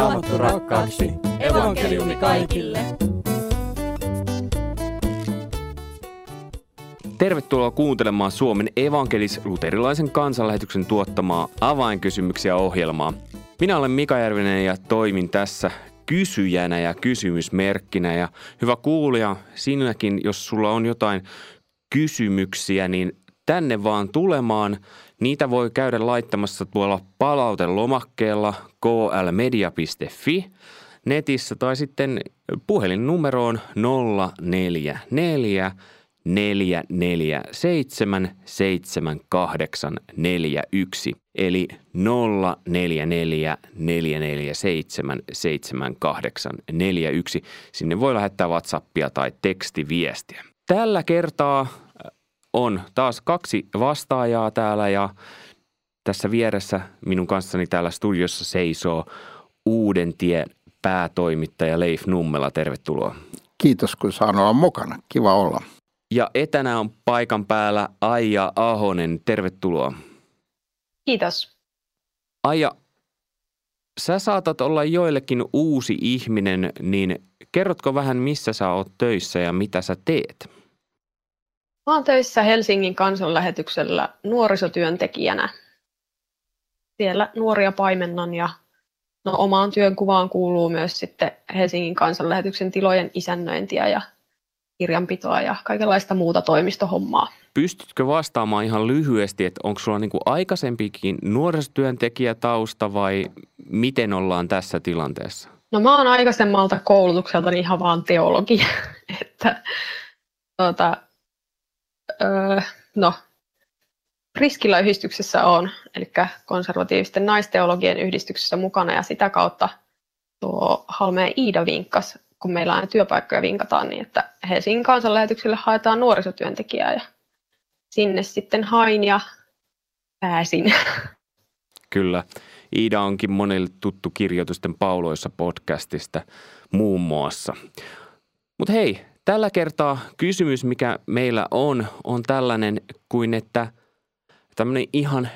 Raamattu rakkaaksi. Evankeliumi kaikille. Tervetuloa kuuntelemaan Suomen evankelis-luterilaisen kansanlähetyksen tuottamaa avainkysymyksiä ohjelmaa. Minä olen Mika Järvinen ja toimin tässä kysyjänä ja kysymysmerkkinä. Ja hyvä kuulija, sinäkin, jos sulla on jotain kysymyksiä, niin tänne vaan tulemaan. Niitä voi käydä laittamassa tuolla palautelomakkeella klmedia.fi netissä tai sitten puhelinnumeroon 044 447 7841 eli 044 447 7841. Sinne voi lähettää WhatsAppia tai tekstiviestiä. Tällä kertaa on taas kaksi vastaajaa täällä ja tässä vieressä minun kanssani täällä studiossa seisoo Uuden tien päätoimittaja Leif Nummela. Tervetuloa. Kiitos kun saan olla mukana. Kiva olla. Ja etänä on paikan päällä Aija Ahonen. Tervetuloa. Kiitos. Aija, sä saatat olla joillekin uusi ihminen, niin kerrotko vähän missä sä oot töissä ja mitä sä teet? Mä oon töissä Helsingin kansanlähetyksellä nuorisotyöntekijänä. Siellä nuoria paimennan ja no, omaan työnkuvaan kuuluu myös sitten Helsingin kansanlähetyksen tilojen isännöintiä ja kirjanpitoa ja kaikenlaista muuta toimistohommaa. Pystytkö vastaamaan ihan lyhyesti, että onko sulla niin aikaisempikin nuorisotyöntekijätausta vai miten ollaan tässä tilanteessa? No mä oon aikaisemmalta koulutukselta ihan vaan teologi, että tuota, öö, no, Riskillä-yhdistyksessä on, eli konservatiivisten naisteologien yhdistyksessä mukana ja sitä kautta tuo Halmeen Iida vinkkas, kun meillä aina työpaikkoja vinkataan, niin että Helsingin kansanlähetykselle haetaan nuorisotyöntekijää ja sinne sitten hain ja pääsin. Kyllä. Iida onkin monille tuttu kirjoitusten pauloissa podcastista muun muassa. Mutta hei, Tällä kertaa kysymys, mikä meillä on, on tällainen kuin, että tämmöinen ihan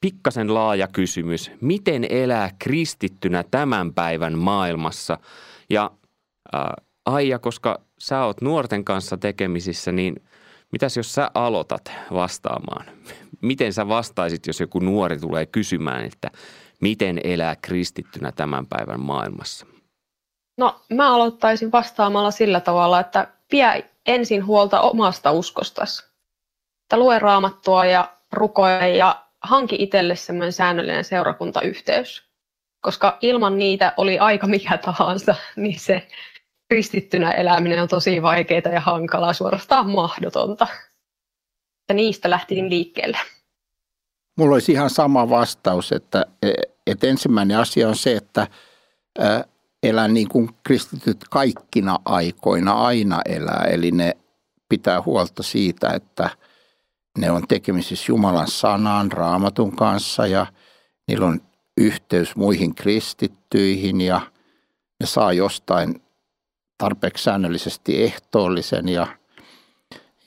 pikkasen laaja kysymys. Miten elää kristittynä tämän päivän maailmassa? Ja äh, Aija, koska sä oot nuorten kanssa tekemisissä, niin mitäs jos sä aloitat vastaamaan? Miten sä vastaisit, jos joku nuori tulee kysymään, että miten elää kristittynä tämän päivän maailmassa? No mä aloittaisin vastaamalla sillä tavalla, että pidä ensin huolta omasta uskostasi. Että lue raamattua ja rukoile ja hanki itselle semmoinen säännöllinen seurakuntayhteys. Koska ilman niitä oli aika mikä tahansa, niin se kristittynä eläminen on tosi vaikeaa ja hankalaa, suorastaan mahdotonta. Että niistä lähtin liikkeelle. Mulla olisi ihan sama vastaus, että, että ensimmäinen asia on se, että elää niin kuin kristityt kaikkina aikoina aina elää. Eli ne pitää huolta siitä, että ne on tekemisissä Jumalan sanan, raamatun kanssa ja niillä on yhteys muihin kristittyihin ja ne saa jostain tarpeeksi säännöllisesti ehtoollisen ja,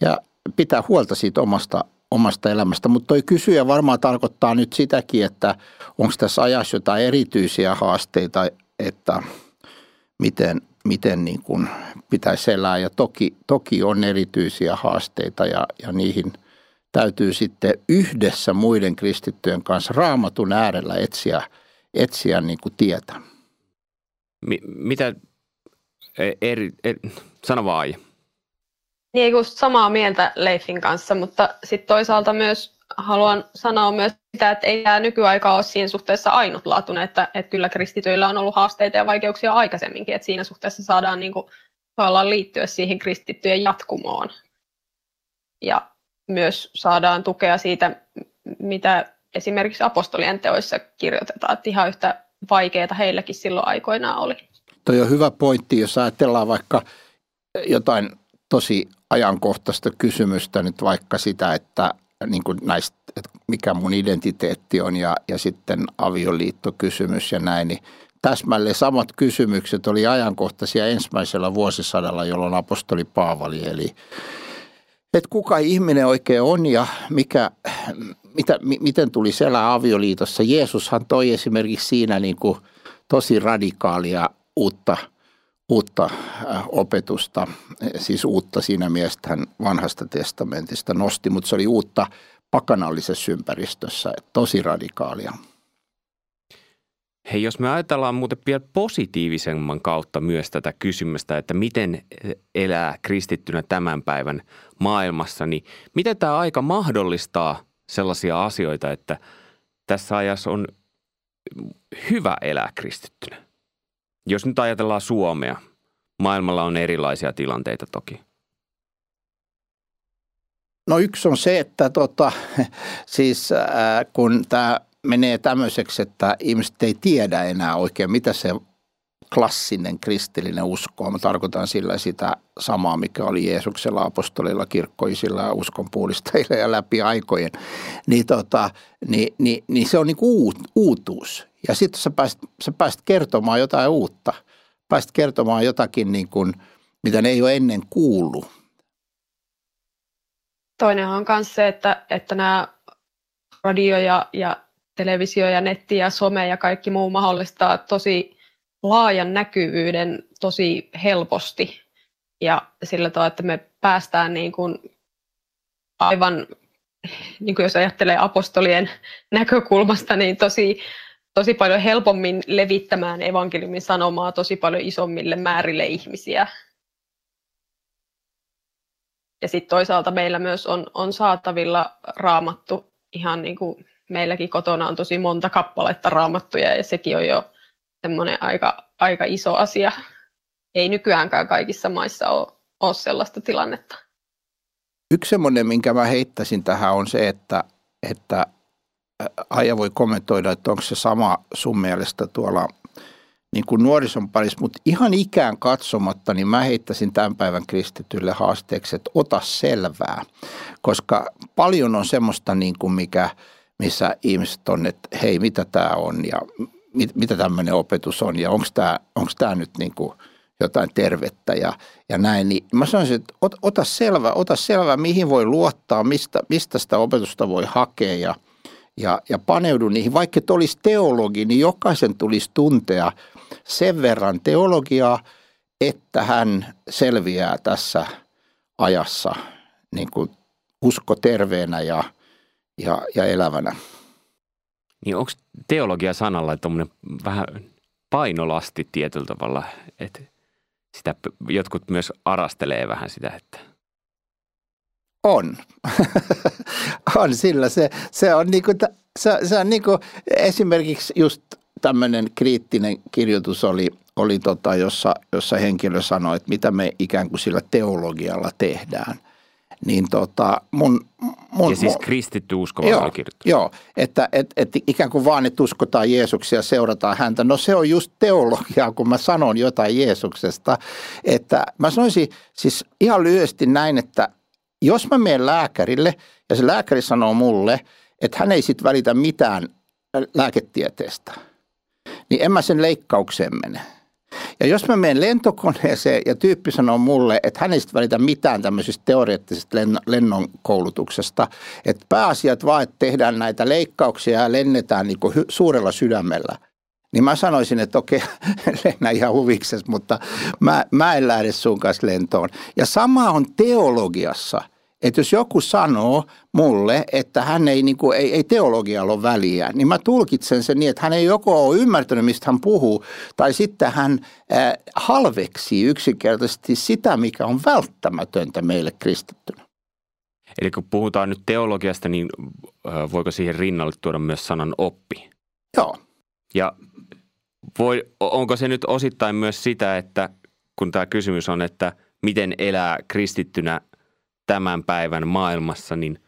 ja pitää huolta siitä omasta, omasta elämästä. Mutta toi kysyjä varmaan tarkoittaa nyt sitäkin, että onko tässä ajassa jotain erityisiä haasteita, että miten, miten niin kuin pitäisi elää. Ja toki, toki on erityisiä haasteita ja, ja niihin täytyy sitten yhdessä muiden kristittyjen kanssa raamatun äärellä etsiä, etsiä niin kuin tietä. Mi, mitä e, eri, eri, sano vaan Niin, samaa mieltä Leifin kanssa, mutta sitten toisaalta myös haluan sanoa myös sitä, että ei tämä nykyaika ole siinä suhteessa ainutlaatuinen, että, että kyllä kristityillä on ollut haasteita ja vaikeuksia aikaisemminkin, että siinä suhteessa saadaan niin kuin, liittyä siihen kristittyjen jatkumoon. Ja myös saadaan tukea siitä, mitä esimerkiksi apostolien teoissa kirjoitetaan, että ihan yhtä vaikeaa heilläkin silloin aikoinaan oli. Toi on hyvä pointti, jos ajatellaan vaikka jotain tosi ajankohtaista kysymystä, nyt vaikka sitä, että niin kuin näistä, että mikä mun identiteetti on ja, ja sitten avioliittokysymys ja näin, niin täsmälleen samat kysymykset oli ajankohtaisia ensimmäisellä vuosisadalla, jolloin apostoli Paavali, eli että kuka ihminen oikein on ja mikä, mitä, miten tuli elää avioliitossa. Jeesushan toi esimerkiksi siinä niin kuin tosi radikaalia uutta, uutta opetusta, siis uutta siinä mielessä hän vanhasta testamentista nosti, mutta se oli uutta pakanallisessa ympäristössä, tosi radikaalia. Hei, jos me ajatellaan muuten vielä positiivisemman kautta myös tätä kysymystä, että miten elää kristittynä tämän päivän maailmassa, niin miten tämä aika mahdollistaa sellaisia asioita, että tässä ajassa on hyvä elää kristittynä? Jos nyt ajatellaan Suomea, maailmalla on erilaisia tilanteita toki. No yksi on se, että tota, siis äh, kun tämä menee tämmöiseksi, että ihmiset ei tiedä enää oikein, mitä se klassinen kristillinen usko. Mä tarkoitan sillä sitä samaa, mikä oli Jeesuksella, apostolilla, kirkkoisilla, uskonpuolistajilla ja läpi aikojen. Niin, tota, niin, niin, niin se on niin uut, uutuus. Ja sitten sä pääst, sä pääst kertomaan jotain uutta. Pääst kertomaan jotakin, niin kuin, mitä ne ei ole ennen kuullut. Toinen on myös se, että, että nämä radio ja, ja televisio ja netti ja some ja kaikki muu mahdollistaa tosi laajan näkyvyyden tosi helposti. Ja sillä tavalla, että me päästään niin kuin aivan, niin kuin jos ajattelee apostolien näkökulmasta, niin tosi, tosi paljon helpommin levittämään evankeliumin sanomaa tosi paljon isommille määrille ihmisiä. Ja sitten toisaalta meillä myös on, on saatavilla raamattu ihan niin kuin meilläkin kotona on tosi monta kappaletta raamattuja ja sekin on jo semmoinen aika, aika iso asia. Ei nykyäänkään kaikissa maissa ole, ole sellaista tilannetta. Yksi semmoinen, minkä mä heittäisin tähän on se, että, että Aija voi kommentoida, että onko se sama sun mielestä tuolla niin kuin nuorison parissa, mutta ihan ikään katsomatta, niin mä heittäisin tämän päivän kristitylle haasteeksi, että ota selvää, koska paljon on semmoista, niin kuin mikä – missä ihmiset on, että hei, mitä tämä on ja mit, mitä tämmöinen opetus on ja onko tämä, nyt niin kuin jotain tervettä ja, ja näin. Niin mä sanoisin, että ot, ota selvä, ota selvä, mihin voi luottaa, mistä, mistä sitä opetusta voi hakea ja, ja, ja paneudu niihin. Vaikka et olisi teologi, niin jokaisen tulisi tuntea sen verran teologiaa, että hän selviää tässä ajassa niin kuin usko terveenä ja – ja, ja elävänä. Niin onko teologia sanalla tuommoinen vähän painolasti tietyllä tavalla, että sitä jotkut myös arastelee vähän sitä, että on. on sillä. Se, se on, niinku, se, se on niinku, esimerkiksi just tämmöinen kriittinen kirjoitus oli, oli tota, jossa, jossa henkilö sanoi, että mitä me ikään kuin sillä teologialla tehdään – niin tota, mun, mun, ja siis kristitty uskova joo, joo, että et, et ikään kuin vaan, että uskotaan Jeesuksia ja seurataan häntä. No se on just teologiaa, kun mä sanon jotain Jeesuksesta. Että mä sanoisin siis ihan lyhyesti näin, että jos mä menen lääkärille ja se lääkäri sanoo mulle, että hän ei sit välitä mitään lääketieteestä, niin en mä sen leikkaukseen mene – ja jos mä menen lentokoneeseen ja tyyppi sanoo mulle, että hän ei välitä mitään tämmöisestä teoreettisesta lennon koulutuksesta, että pääasiat vaan, että tehdään näitä leikkauksia ja lennetään niin kuin suurella sydämellä, niin mä sanoisin, että okei, lennä ihan huviksesi, mutta mä, mä en lähde sun kanssa lentoon. Ja sama on teologiassa – että jos joku sanoo mulle, että hän ei, niin kuin, ei, ei teologialla ole väliä, niin mä tulkitsen sen niin, että hän ei joko ole ymmärtänyt, mistä hän puhuu, tai sitten hän äh, halveksii yksinkertaisesti sitä, mikä on välttämätöntä meille kristittynä. Eli kun puhutaan nyt teologiasta, niin voiko siihen rinnalle tuoda myös sanan oppi? Joo. Ja voi, onko se nyt osittain myös sitä, että kun tämä kysymys on, että miten elää kristittynä tämän päivän maailmassa, niin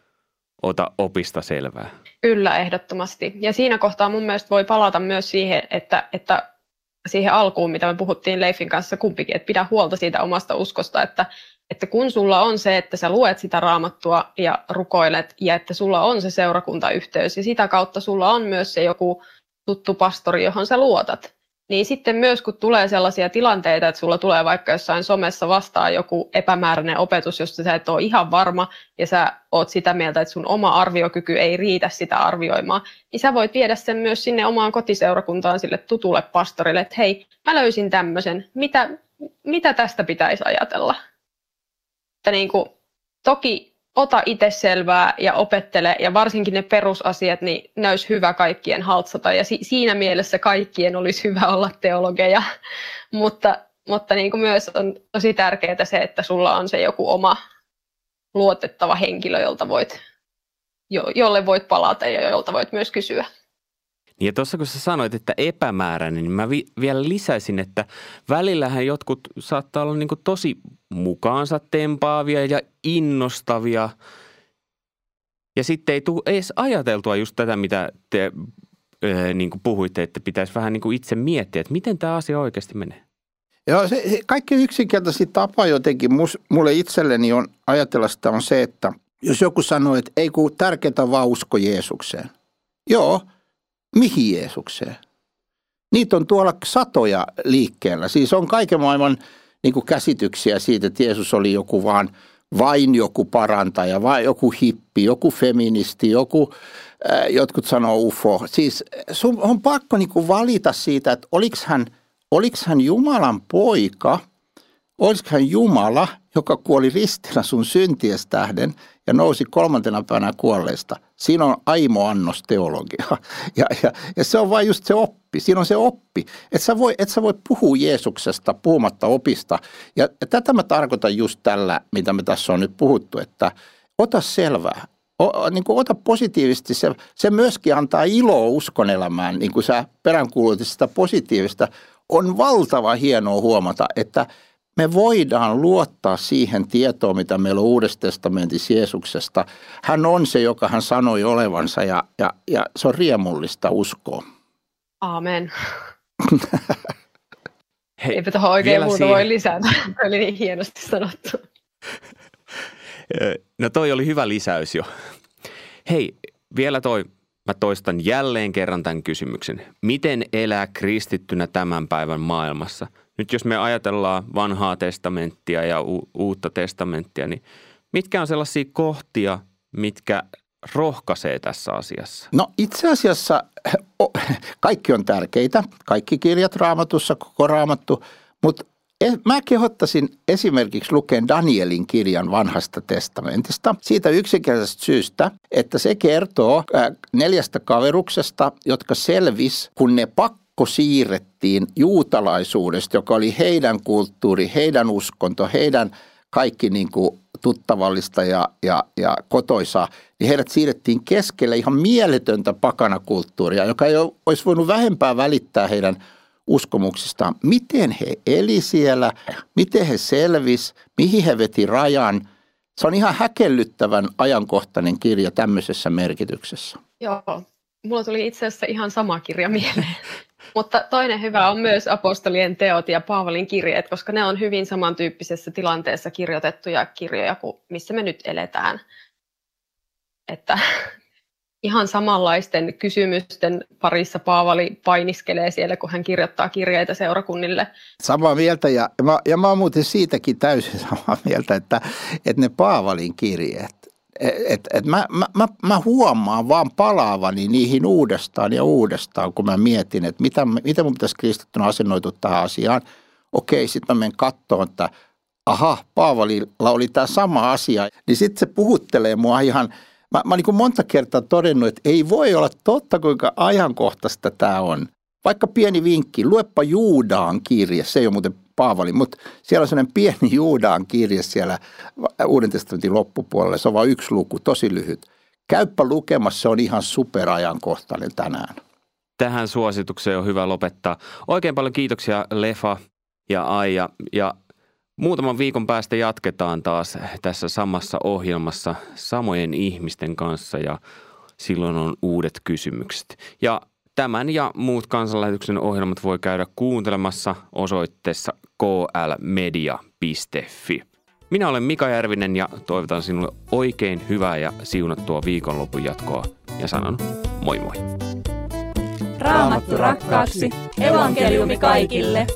ota opista selvää. Kyllä, ehdottomasti. Ja siinä kohtaa mun mielestä voi palata myös siihen, että, että siihen alkuun, mitä me puhuttiin Leifin kanssa kumpikin, että pidä huolta siitä omasta uskosta, että, että kun sulla on se, että sä luet sitä raamattua ja rukoilet ja että sulla on se seurakuntayhteys ja sitä kautta sulla on myös se joku tuttu pastori, johon sä luotat, niin sitten myös kun tulee sellaisia tilanteita, että sulla tulee vaikka jossain somessa vastaan joku epämääräinen opetus, josta sä et ole ihan varma ja sä oot sitä mieltä, että sun oma arviokyky ei riitä sitä arvioimaan, niin sä voit viedä sen myös sinne omaan kotiseurakuntaan sille tutulle pastorille, että hei, mä löysin tämmöisen, mitä, mitä tästä pitäisi ajatella? Että niin kuin, toki ota itse selvää ja opettele, ja varsinkin ne perusasiat, niin ne olisi hyvä kaikkien haltsata, ja si- siinä mielessä kaikkien olisi hyvä olla teologeja, mutta, mutta niin kuin myös on tosi tärkeää se, että sulla on se joku oma luotettava henkilö, jolta voit, jo, jolle voit palata ja jolta voit myös kysyä. Niin ja tuossa kun sä sanoit, että epämääräinen, niin mä vi- vielä lisäisin, että välillähän jotkut saattaa olla niin tosi mukaansa tempaavia ja innostavia. Ja sitten ei tule edes ajateltua just tätä, mitä te äh, niin puhuitte, että pitäisi vähän niin itse miettiä, että miten tämä asia oikeasti menee. Joo, se, se kaikki yksinkertaisin tapa jotenkin mus, mulle itselleni on ajatella sitä on se, että jos joku sanoo, että ei kun tärkeintä vaan usko Jeesukseen. Joo, mihin Jeesukseen? Niitä on tuolla satoja liikkeellä. Siis on kaiken maailman niin kuin käsityksiä siitä, että Jeesus oli joku vaan vain joku parantaja, vai joku hippi, joku feministi, joku, äh, jotkut sanoo ufo. Siis sun on pakko niin kuin valita siitä, että oliko hän, oliko hän Jumalan poika, olisiko hän Jumala, joka kuoli ristillä sun synties tähden – ja nousi kolmantena päivänä kuolleista. Siinä on aimo annos teologia. Ja, ja, ja se on vain just se oppi. Siinä on se oppi. Et sä voi, et sä voi puhua Jeesuksesta puhumatta opista. Ja, ja tätä mä tarkoitan just tällä, mitä me tässä on nyt puhuttu, että ota selvää. O, niin kuin ota positiivisesti, se, se myöskin antaa iloa uskon elämään, niin kuin sä peräänkuulutit sitä positiivista. On valtava hienoa huomata, että – me voidaan luottaa siihen tietoon, mitä meillä on Uudessa testamentissa Jeesuksesta. Hän on se, joka hän sanoi olevansa ja, ja, ja se on riemullista uskoa. Aamen. Hei, Eipä tuohon oikein muuta siihen. voi lisätä. oli niin hienosti sanottu. No toi oli hyvä lisäys jo. Hei, vielä toi, mä toistan jälleen kerran tämän kysymyksen. Miten elää kristittynä tämän päivän maailmassa – nyt jos me ajatellaan vanhaa testamenttia ja u- uutta testamenttia, niin mitkä on sellaisia kohtia, mitkä rohkaisee tässä asiassa? No itse asiassa kaikki on tärkeitä, kaikki kirjat raamatussa, koko raamattu, mutta Mä kehottaisin esimerkiksi lukeen Danielin kirjan vanhasta testamentista. Siitä yksinkertaisesta syystä, että se kertoo neljästä kaveruksesta, jotka selvis, kun ne pakko pakko siirrettiin juutalaisuudesta, joka oli heidän kulttuuri, heidän uskonto, heidän kaikki niin kuin tuttavallista ja, ja, ja kotoisaa, niin heidät siirrettiin keskelle ihan mieletöntä pakanakulttuuria, joka ei olisi voinut vähempää välittää heidän uskomuksistaan. Miten he eli siellä, miten he selvis, mihin he veti rajan. Se on ihan häkellyttävän ajankohtainen kirja tämmöisessä merkityksessä. Joo, mulla tuli itse asiassa ihan sama kirja mieleen. Mutta toinen hyvä on myös apostolien teot ja Paavalin kirjeet, koska ne on hyvin samantyyppisessä tilanteessa kirjoitettuja kirjoja kuin missä me nyt eletään. Että ihan samanlaisten kysymysten parissa Paavali painiskelee siellä, kun hän kirjoittaa kirjeitä seurakunnille. Samaa mieltä ja mä, ja mä oon muuten siitäkin täysin samaa mieltä, että, että ne Paavalin kirjeet, et, et mä, mä, mä, mä huomaan vaan palaavani niihin uudestaan ja uudestaan, kun mä mietin, että mitä, miten mun pitäisi kristittynä asennoitua tähän asiaan. Okei, sitten mä menen katsomaan, että aha, Paavalilla oli tämä sama asia. Niin sitten se puhuttelee mua ihan, mä, mä niin kuin monta kertaa todennut, että ei voi olla totta, kuinka ajankohtaista tämä on. Vaikka pieni vinkki, luepa Juudaan kirje, se ei ole muuten Paavali, mutta siellä on sellainen pieni Juudaan kirje siellä Uuden testamentin loppupuolella. Se on vain yksi luku, tosi lyhyt. Käyppä lukemassa, se on ihan superajankohtainen tänään. Tähän suositukseen on hyvä lopettaa. Oikein paljon kiitoksia Lefa ja Aija ja Muutaman viikon päästä jatketaan taas tässä samassa ohjelmassa samojen ihmisten kanssa ja silloin on uudet kysymykset. Ja Tämän ja muut kansanlähetyksen ohjelmat voi käydä kuuntelemassa osoitteessa klmedia.fi. Minä olen Mika Järvinen ja toivotan sinulle oikein hyvää ja siunattua viikonlopun jatkoa ja sanon moi moi. Raamattu rakkaaksi. Evankeliumi kaikille.